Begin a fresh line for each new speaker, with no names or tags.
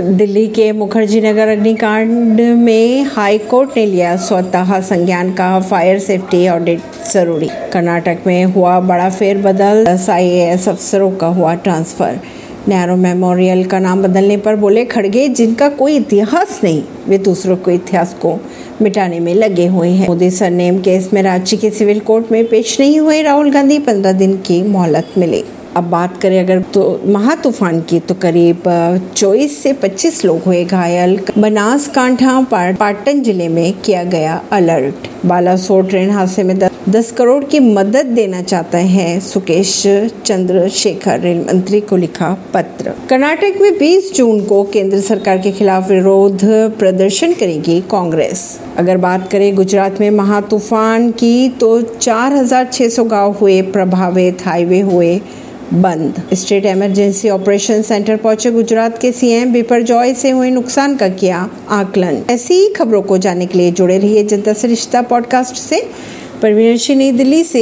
दिल्ली के मुखर्जी नगर अग्निकांड में हाई कोर्ट ने लिया स्वतः संज्ञान का फायर सेफ्टी ऑडिट ज़रूरी। कर्नाटक में हुआ बड़ा फेरबदल दस आईएएस अफसरों का हुआ ट्रांसफ़र। नेहरू मेमोरियल का नाम बदलने पर बोले, खड़गे, जिनका कोई इतिहास नहीं, वे दूसरों के इतिहास को मिटाने में लगे हुए हैं। मोदी सरनेम केस में रांची के सिविल कोर्ट में पेश नहीं हुए राहुल गांधी, पंद्रह दिन की मोहलत मिली। अब बात करें अगर तो महा तूफ़ान की तो करीब चौबीस से 25 लोग हुए घायल बनासकांठा पाटन ज़िले में किया गया अलर्ट। बालासोर ट्रेन हादसे में 10 करोड़ की मदद देना चाहते हैं सुकेश चंद्र शेखर रेल मंत्री को लिखा पत्र। कर्नाटक में 20 जून को केंद्र सरकार के खिलाफ विरोध प्रदर्शन करेगी कांग्रेस। अगर बात करें गुजरात में महा तूफ़ान की तो 4,600 गाँव हुए प्रभावित हाईवे हुए बंद। स्टेट इमरजेंसी ऑपरेशन सेंटर पहुँचे गुजरात के सीएम बिपर जॉय से हुए नुकसान का किया आकलन। ऐसी ही खबरों को जानने के लिए जुड़े रहिए जनता से रिश्ता पॉडकास्ट से। परवीन सिंह, नई दिल्ली से।